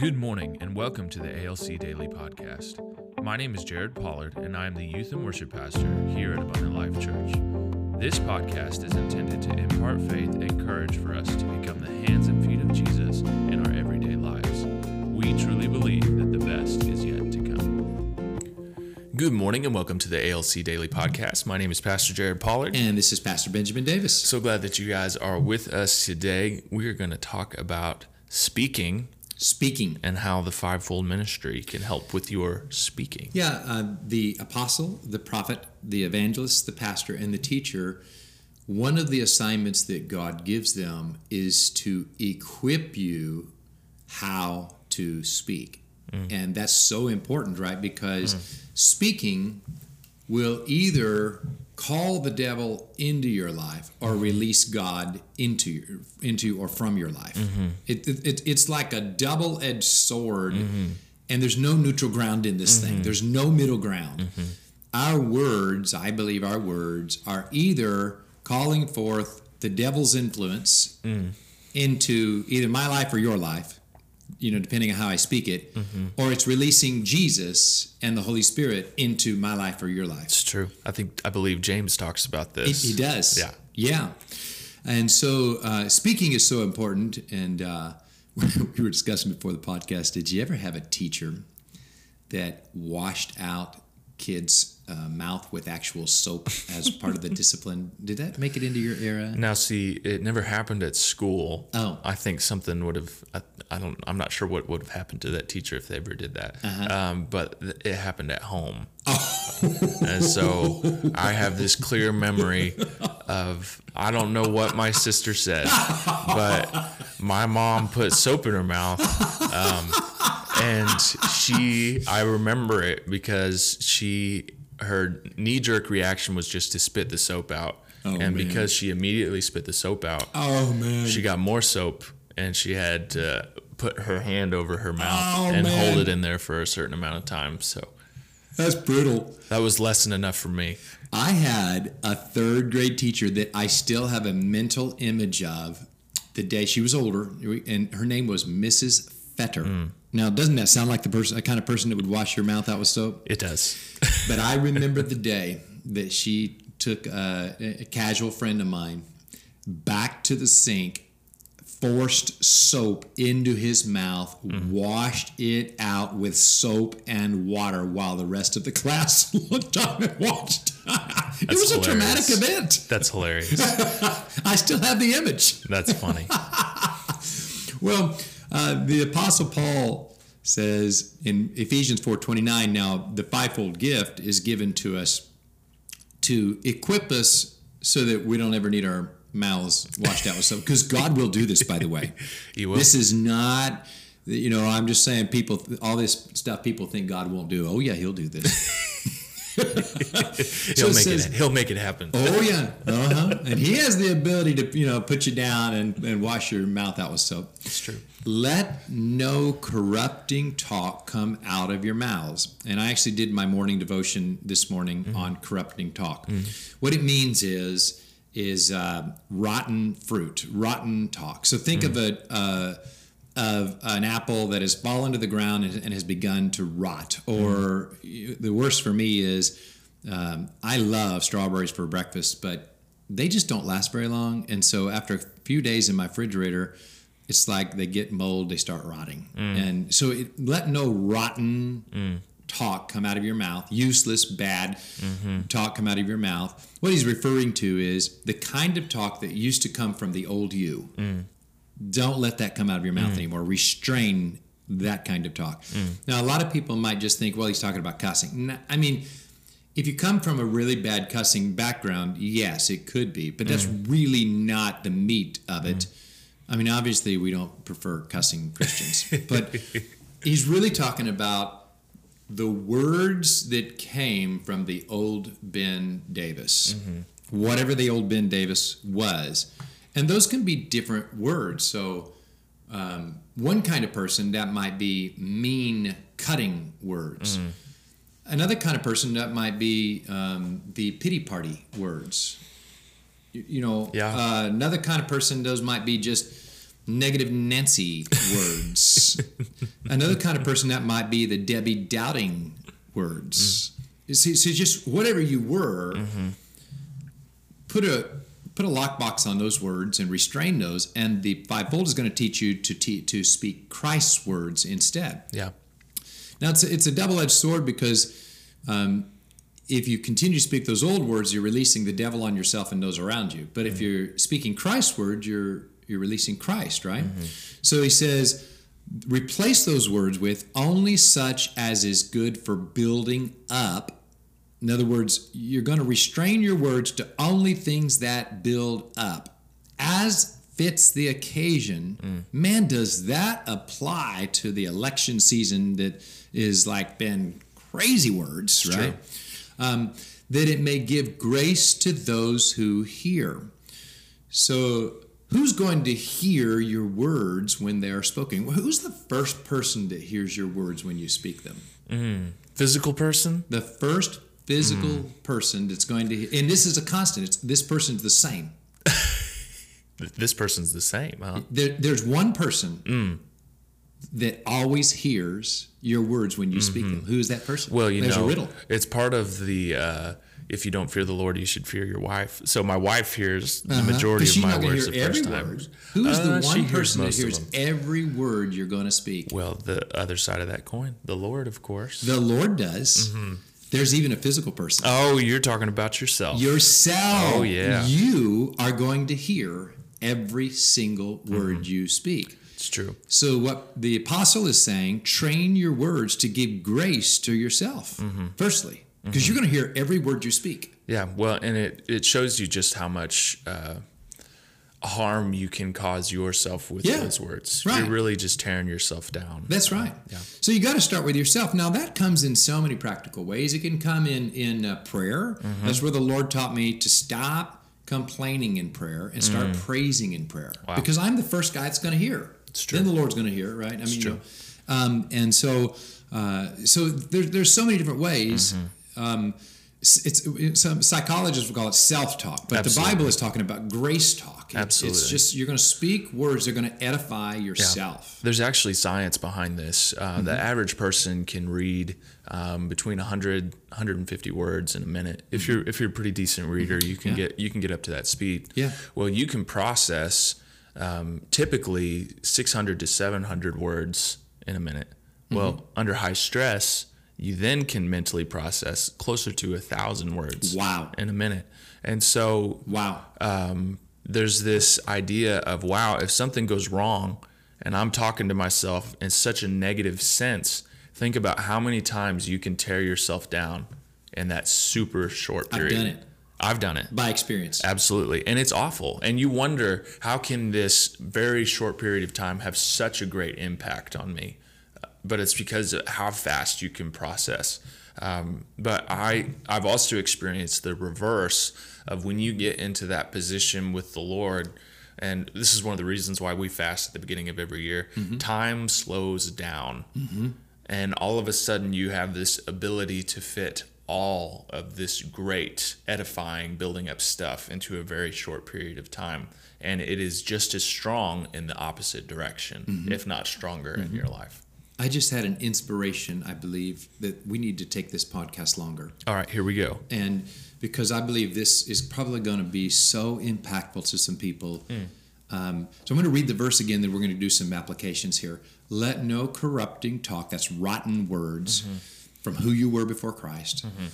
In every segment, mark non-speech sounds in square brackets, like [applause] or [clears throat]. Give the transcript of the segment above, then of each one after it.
Good morning and welcome to the ALC Daily Podcast. My name is Jared Pollard and I am the Youth and Worship Pastor here at Abundant Life Church. This podcast is intended to impart faith and courage for us to become the hands and feet of Jesus in our everyday lives. We truly believe that the best is yet to come. Good morning and welcome to the ALC Daily Podcast. My name is Pastor Jared Pollard. And this is Pastor Benjamin Davis. So glad that you guys are with us today. We are going to talk about speaking Speaking. and how the fivefold ministry can help with your speaking. Yeah, uh, the apostle, the prophet, the evangelist, the pastor, and the teacher, one of the assignments that God gives them is to equip you how to speak. And that's so important, right? Because speaking will either call the devil into your life or mm-hmm. release God into your, into or from your life. Mm-hmm. It, it, it- it's like a double-edged sword, mm-hmm. and there's no neutral ground in this thing. There's no middle ground. Our words, I believe, our words are either calling forth the devil's influence mm. into either my life or your life, you know, depending on how I speak it, or it's releasing Jesus and the Holy Spirit into my life or your life. It's true. I think I believe James talks about this. He, he does. Yeah. Yeah. And so uh, speaking is so important. And uh, [laughs] we were discussing before the podcast did you ever have a teacher that washed out kids' uh, mouth with actual soap as part of the [laughs] discipline? Did that make it into your era? Now, see, it never happened at school. Oh. I think something would have. I, I don't. I'm not sure what would have happened to that teacher if they ever did that. Uh-huh. Um, but th- it happened at home, Oh. [laughs] and so I have this clear memory of. I don't know what my sister said, but my mom put soap in her mouth, um, and she. I remember it because she. Her knee jerk reaction was just to spit the soap out. Oh, and man. because she immediately spit the soap out, Oh, man. she got more soap and she had to put her hand over her mouth Oh, and man. hold it in there for a certain amount of time. So That's brutal. that was lesson enough for me. I had a third grade teacher that I still have a mental image of the day she was older, and her name was Mrs. Fetter. Mm. Now, doesn't that sound like the person, the kind of person that would wash your mouth out with soap? It does. [laughs] But I [laughs] remember the day that she took a, a casual friend of mine back to the sink, forced soap into his mouth, mm-hmm. washed it out with soap and water while the rest of the [laughs] class looked on and watched. it was a traumatic event. That's hilarious. I still have the image. That's funny. Well, uh, the Apostle Paul says in Ephesians 4:29, now the fivefold gift is given to us to equip us so that we don't ever need our mouths washed out with soap. Because God will do this, by the way. [laughs] You will. This is not, you know, I'm just saying people, all this stuff people think God won't do. Oh yeah, He'll do this. [laughs] [laughs] he'll make says- it. He'll make it happen. Oh yeah, uh huh. and He has the ability to, you know, put you down and, and wash your mouth out with soap. It's true. Let no corrupting talk come out of your mouths. And I actually did my morning devotion this morning on corrupting talk. What it means is is uh, rotten fruit, rotten talk. So think of a uh, of an apple that has fallen to the ground and, and has begun to rot. Or the worst for me is um, I love strawberries for breakfast, but they just don't last very long. And so after a few days in my refrigerator, it's like they get mold, they start rotting. Mm. And so it, let no rotten mm. talk come out of your mouth, useless, bad mm-hmm. talk come out of your mouth. What he's referring to is the kind of talk that used to come from the old you. Mm. Don't let that come out of your mouth anymore. Restrain that kind of talk. Now, a lot of people might just think, well, he's talking about cussing. I mean, if you come from a really bad cussing background, yes, it could be, but that's mm. really not the meat of it. Mm. I mean, obviously, we don't prefer cussing Christians, but he's really talking about the words that came from the old Ben Davis, mm-hmm. whatever the old Ben Davis was. And those can be different words. So, um, one kind of person that might be mean, cutting words. Mm. Another kind of person that might be um, the pity party words. You, you know, Yeah. uh, another kind of person, those might be just negative Nancy words. [laughs] Another kind of person that might be the Debbie doubting words. Mm. See, so just whatever you were, mm-hmm. put a put a lockbox on those words and restrain those, and the fivefold is going to teach you to te- to speak Christ's words instead. Yeah. Now it's a, it's a double edged sword because um, if you continue to speak those old words, you're releasing the devil on yourself and those around you. But mm-hmm. if you're speaking Christ's words, you're you're releasing Christ, right? Mm-hmm. So he says, replace those words with only such as is good for building up in other words, you're going to restrain your words to only things that build up. As fits the occasion, mm. man, does that apply to the election season that is like been crazy words, it's right? Um, that it may give grace to those who hear. So, who's going to hear your words when they are spoken? Who's the first person that hears your words when you speak them? Mm. Physical person? The first physical mm. person that's going to, and this is a constant. It's this person's the same. [laughs] this person's the same. Huh? There, there's one person mm. that always hears your words when you mm-hmm. speak them. Who is that person? Well, you There's know, a riddle. it's part of the. Uh, if you don't fear the Lord, you should fear your wife. So my wife hears the uh-huh. majority of my words the first time. Word. Who is uh, the one person that hears every word you're going to speak? Well, the other side of that coin, the Lord, of course. The Lord does. Mm-hmm. There's even a physical person. Oh, you're talking about yourself. Yourself. Oh, yeah. You are going to hear every single word mm-hmm. you speak. It's true. So, what the apostle is saying, train your words to give grace to yourself, mm-hmm. firstly, because mm-hmm. you're going to hear every word you speak. Yeah, well, and it, it shows you just how much uh, harm you can cause yourself with yeah, those words. Right. You're really just tearing yourself down. That's right. yeah. So you got to start with yourself. Now that comes in so many practical ways. It can come in in uh, prayer. Mm-hmm. That's where the Lord taught me to stop complaining in prayer and start mm. praising in prayer. Wow. Because I'm the first guy that's going to hear. It's true. Then the Lord's going to hear, right? I it's mean, true. You know, um, and so uh, so there, there's so many different ways. Mm-hmm. Um, it's, it's some psychologists will call it self-talk, but Absolutely. the Bible is talking about grace talk. Absolutely, it's just you're going to speak words that are going to edify yourself. Yeah. There's actually science behind this. Uh, mm-hmm. The average person can read um, between 100 150 words in a minute. If mm-hmm. you're if you're a pretty decent reader, you can yeah. get you can get up to that speed. Yeah. Well, you can process um, typically 600 to 700 words in a minute. Mm-hmm. Well, under high stress you then can mentally process closer to a thousand words wow in a minute and so wow um, there's this idea of wow if something goes wrong and i'm talking to myself in such a negative sense think about how many times you can tear yourself down in that super short period i've done it I've done it by experience. Absolutely. And it's awful. And you wonder how can this very short period of time have such a great impact on me? But it's because of how fast you can process. Um, but I I've also experienced the reverse of when you get into that position with the Lord, and this is one of the reasons why we fast at the beginning of every year. Mm-hmm. Time slows down, mm-hmm. and all of a sudden you have this ability to fit all of this great edifying building up stuff into a very short period of time and it is just as strong in the opposite direction mm-hmm. if not stronger in mm-hmm. your life I just had an inspiration, I believe, that we need to take this podcast longer. All right, here we go. And because I believe this is probably going to be so impactful to some people. Mm. Um, so I'm going to read the verse again, then we're going to do some applications here. Let no corrupting talk, that's rotten words, mm-hmm. from who you were before Christ, mm-hmm.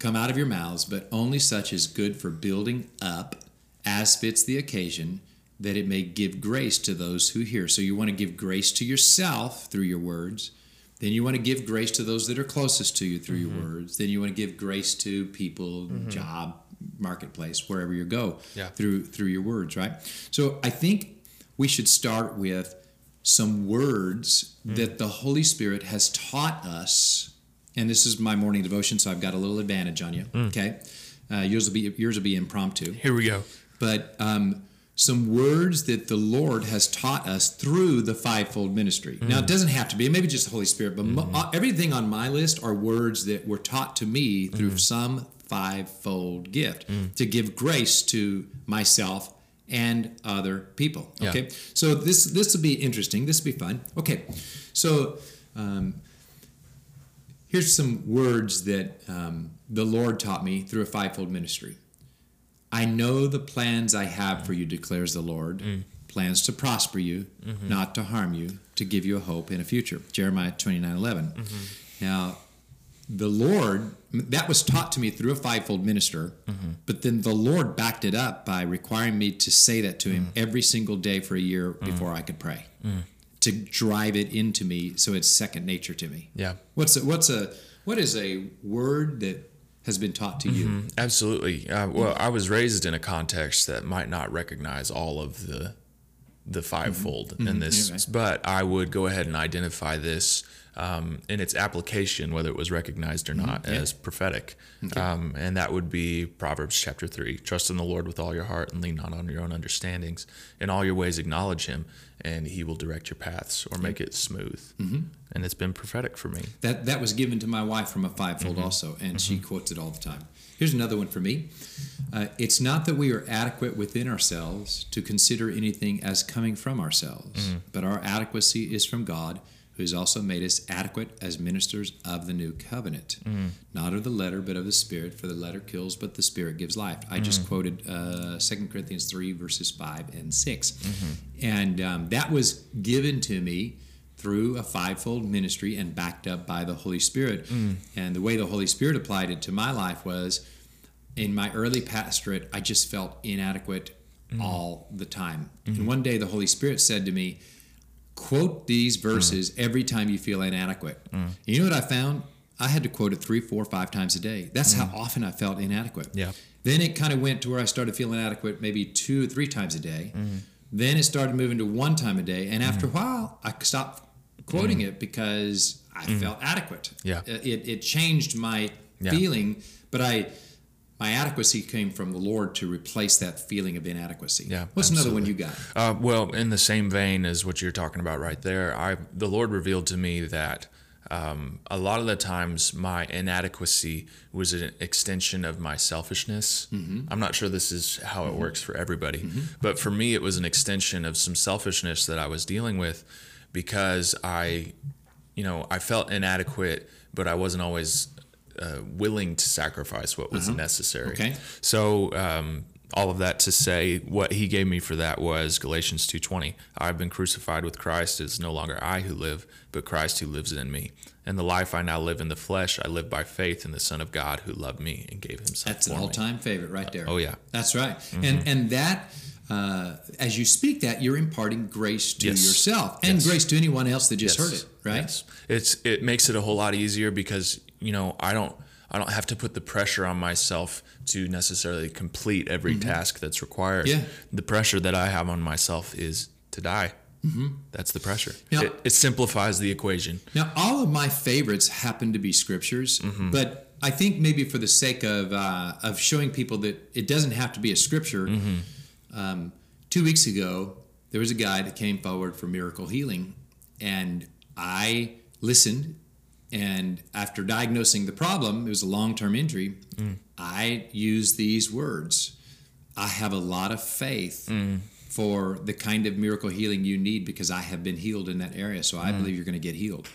come out of your mouths, but only such as good for building up as fits the occasion that it may give grace to those who hear. So you want to give grace to yourself through your words. Then you want to give grace to those that are closest to you through mm-hmm. your words. Then you want to give grace to people, mm-hmm. job, marketplace, wherever you go yeah. through through your words, right? So I think we should start with some words mm. that the Holy Spirit has taught us. And this is my morning devotion, so I've got a little advantage on you. Mm. Okay, uh, yours will be yours will be impromptu. Here we go. But um, some words that the Lord has taught us through the fivefold ministry. Mm. Now, it doesn't have to be, maybe just the Holy Spirit, but mm-hmm. mo- everything on my list are words that were taught to me through mm. some fivefold gift mm. to give grace to myself and other people. Okay, yeah. so this this will be interesting. This will be fun. Okay, so Um, here's some words that um, the Lord taught me through a fivefold ministry. I know the plans I have for you, declares the Lord. Mm. Plans to prosper you, Mm-hmm. not to harm you, to give you a hope and a future. Jeremiah 29 11. Mm-hmm. Now, the Lord, that was taught to me through a fivefold minister, Mm-hmm. but then the Lord backed it up by requiring me to say that to Him Mm. every single day for a year before I could pray, to drive it into me so it's second nature to me. Yeah. What's a, what's a what is a word that has been taught to you? Mm, Absolutely. Uh, well, I was raised in a context that might not recognize all of the the fivefold in this, Yeah, right. but I would go ahead and identify this um, in its application, whether it was recognized or not, yeah. as prophetic. Um, and that would be Proverbs chapter three: "Trust in the Lord with all your heart, and lean not on your own understandings. In all your ways, acknowledge Him, and He will direct your paths or make it smooth." And it's been prophetic for me. That that was given to my wife from a fivefold also, and she quotes it all the time. Here's another one for me. Uh, it's not that we are adequate within ourselves to consider anything as coming from ourselves, but our adequacy is from God, has also made us adequate as ministers of the new covenant, mm. not of the letter, but of the Spirit. For the letter kills, but the Spirit gives life. I just mm. quoted uh, 2 Corinthians three verses five and 6 mm-hmm. and um, that was given to me through a fivefold ministry and backed up by the Holy Spirit. Mm. And the way the Holy Spirit applied it to my life was in my early pastorate, I just felt inadequate all the time. And mm-hmm. one day the Holy Spirit said to me, quote these hmm. verses every time you feel inadequate. Hmm. You know what I found? I had to quote it three, four, five times a day. That's how hmm. often I felt inadequate. Yeah. Then it kind of went to where I started feeling inadequate maybe two or three times a day. Then it started moving to one time a day. And after a while, I stopped quoting it because I felt adequate. Yeah. It, it changed my Yeah. feeling, but I my adequacy came from the Lord to replace that feeling of inadequacy. Yeah, What's another one you got? Uh, well, in the same vein as what you're talking about right there, I the Lord revealed to me that um, a lot of the times my inadequacy was an extension of my selfishness. I'm not sure this is how it works for everybody, but for me, it was an extension of some selfishness that I was dealing with because I, you know, I felt inadequate, but I wasn't always uh, willing to sacrifice what was necessary. Okay. So um, all of that to say, what he gave me for that was Galatians two twenty. I've been crucified with Christ. It is no longer I who live, but Christ who lives in me. And the life I now live in the flesh, I live by faith in the Son of God who loved me and gave Himself That's an all-time favorite right there. Oh yeah, That's right. And and that uh, as you speak that, you're imparting grace to Yes. yourself and Yes. grace to anyone else that just Yes. heard it, right? Yes. It's it makes it a whole lot easier because you know I don't I don't have to put the pressure on myself to necessarily complete every task that's required. Mm-hmm. Yeah. The pressure that I have on myself is to die. Mm-hmm. That's the pressure. Now- it, it simplifies the equation. Now, all of my favorites happen to be scriptures, but I think maybe for the sake of uh, of showing people that it doesn't have to be a scripture. Um, two weeks ago, there was a guy that came forward for miracle healing, and I listened. And after diagnosing the problem, it was a long term injury. Mm. I used these words. I have a lot of faith mm. for the kind of miracle healing you need because I have been healed in that area. So I mm. believe you're going to get healed.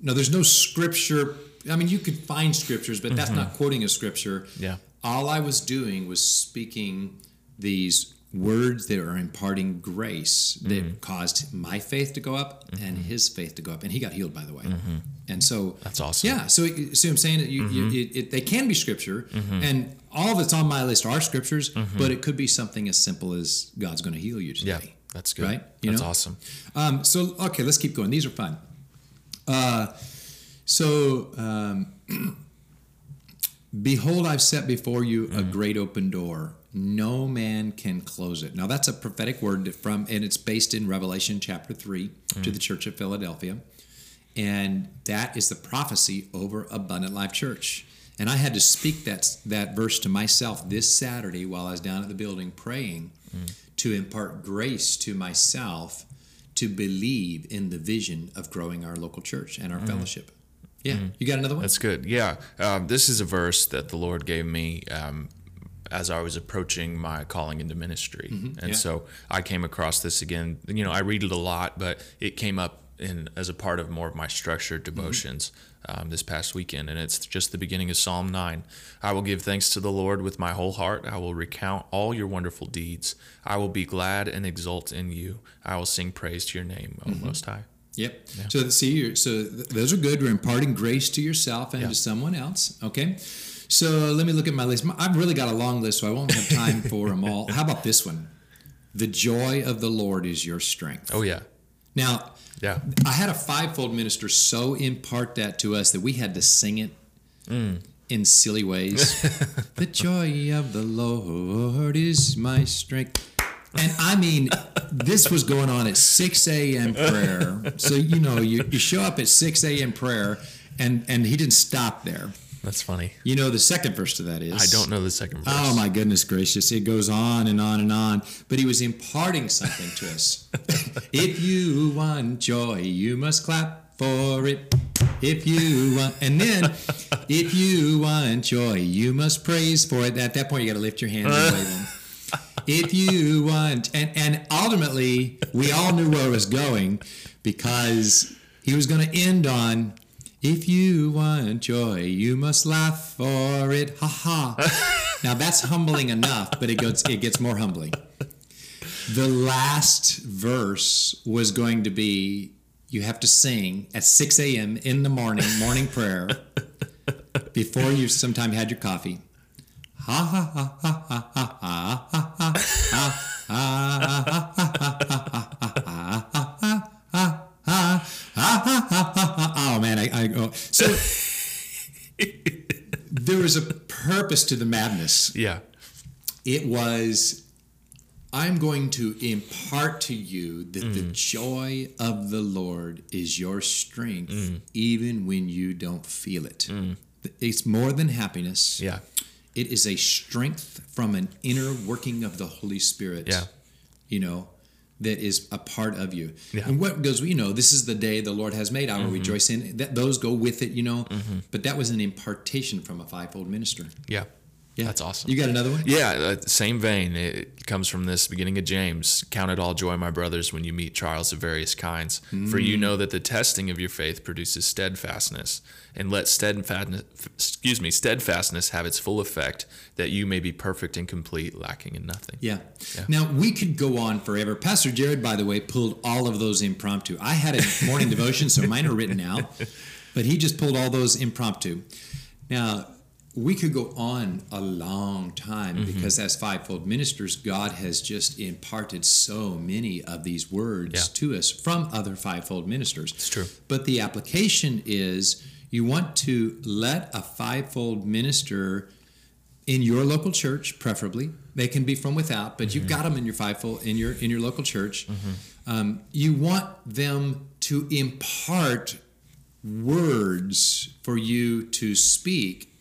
No, there's no scripture. I mean, you could find scriptures, but that's mm-hmm. not quoting a scripture. Yeah. All I was doing was speaking these words that are imparting grace that mm-hmm. caused my faith to go up and mm-hmm. his faith to go up. And he got healed, by the way. Mm-hmm. And so That's awesome. Yeah. So it- see I'm saying? You, you, it, it, they can be scripture, and all that's on my list are scriptures, but it could be something as simple as God's going to heal you today. Yeah, that's good. Right? You that's know? awesome. Um, so okay, let's keep going. These are fun. Uh, so um, [clears throat] behold, I've set before you a great open door. No man can close it. Now that's a prophetic word from, and it's based in Revelation chapter three to the church of Philadelphia, and that is the prophecy over Abundant Life Church. And I had to speak that that verse to myself this Saturday while I was down at the building praying to impart grace to myself to believe in the vision of growing our local church and our fellowship. Yeah, you got another one? That's good. Yeah. Um, this is a verse that the Lord gave me um, as I was approaching my calling into ministry. and Mm-hmm. yeah. so I came across this again. You know, I read it a lot, but it came up in as a part of more of my structured devotions um, this past weekend, and it's just the beginning of Psalm nine. I will give thanks to the Lord with my whole heart. I will recount all your wonderful deeds. I will be glad and exult in you. I will sing praise to your name, O Most High. Yep. So see, you're, so those are good. We're imparting grace to yourself and Yeah. to someone else. Okay. So let me look at my list. I've really got a long list, so I won't have time [laughs] for them all. How about this one? The joy of the Lord is your strength. Oh yeah, Now, yeah, I had a fivefold minister so impart that to us that we had to sing it mm. in silly ways. [laughs] the joy of the Lord is my strength. And I mean, this was going on at 6 a.m. prayer. So, you know, you, you show up at 6 a.m. prayer, and, and he didn't stop there. That's funny. You know, the second verse to that is I don't know the second verse. Oh my goodness gracious! It goes on and on and on. But he was imparting something to us. [laughs] if you want joy, you must clap for it. If you want, and then [laughs] if you want joy, you must praise for it. At that point, you got to lift your hands and wave them. [laughs] If you want, and and ultimately, we all knew where it was going because he was going to end on. If you want joy, you must laugh for it. Ha ha. now that's humbling enough, but it gets it gets more humbling. The last verse was going to be you have to sing at 6 a.m. in the morning, morning prayer, before you sometime had your coffee. Ha ha ha ha ha ha ha ha ha ha ha ha ha ha ha Oh man, I, I oh. so there was a purpose to the madness. Yeah, It was I'm going to impart to you that the mm. joy of the Lord is your strength, mm. even when you don't feel it. Mm. It's more than happiness. yeah, It is a strength from an inner working of the Holy Spirit. Yeah. You know, that is a part of you. Yeah. And what goes, you know, this is the day the Lord has made. I will mm-hmm. rejoice in that. Those go with it, you know. Mm-hmm. But that was an impartation from a fivefold minister. yeah. Yeah. That's awesome. You got another one? Yeah, uh, same vein. It comes from this beginning of James. Count it all joy, my brothers, when you meet trials of various kinds. For you know that the testing of your faith produces steadfastness, and let steadfastness, excuse me, steadfastness have its full effect, that you may be perfect and complete, lacking in nothing. Yeah. Now we could go on forever. Pastor Jared, by the way, pulled all of those impromptu. I had a morning devotion, so mine are written out, [laughs] but he just pulled all those impromptu. Now we could go on a long time mm-hmm. because as fivefold ministers, God has just imparted so many of these words Yeah. to us from other fivefold ministers. It's true. But the application is you want to let a fivefold minister in your local church, preferably. They can be from without, but you've mm-hmm. got them in your fivefold in your in your local church. Mm-hmm. Um, you want them to impart words for you to speak,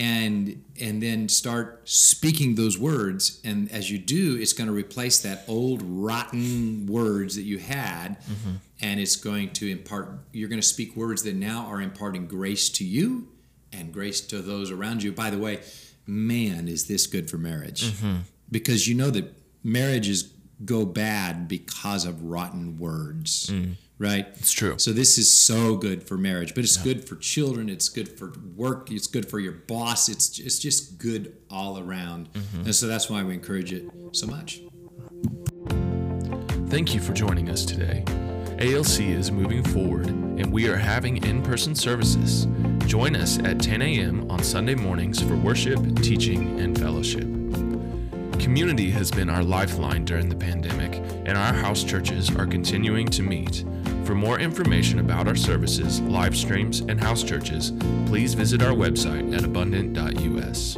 and and then start speaking those words. And as you do, it's going to replace that old rotten words that you had, mm-hmm. and it's going to impart. You're going to speak words that now are imparting grace to you and grace to those around you. By the way, man, is this good for marriage? Mm-hmm. Because you know that marriages go bad because of rotten words, mm. Right? It's true. So this is so good for marriage, but it's good for children. It's good for work. It's good for your boss. It's it's just good all around, mm-hmm. and so that's why we encourage it so much. Thank you for joining us today. ALC is moving forward and we are having in person services. Join us at 10 a.m. on Sunday mornings for worship, teaching, and fellowship. Community has been our lifeline during the pandemic, and our house churches are continuing to meet. For more information about our services, live streams, and house churches, please visit our website at abundant.us.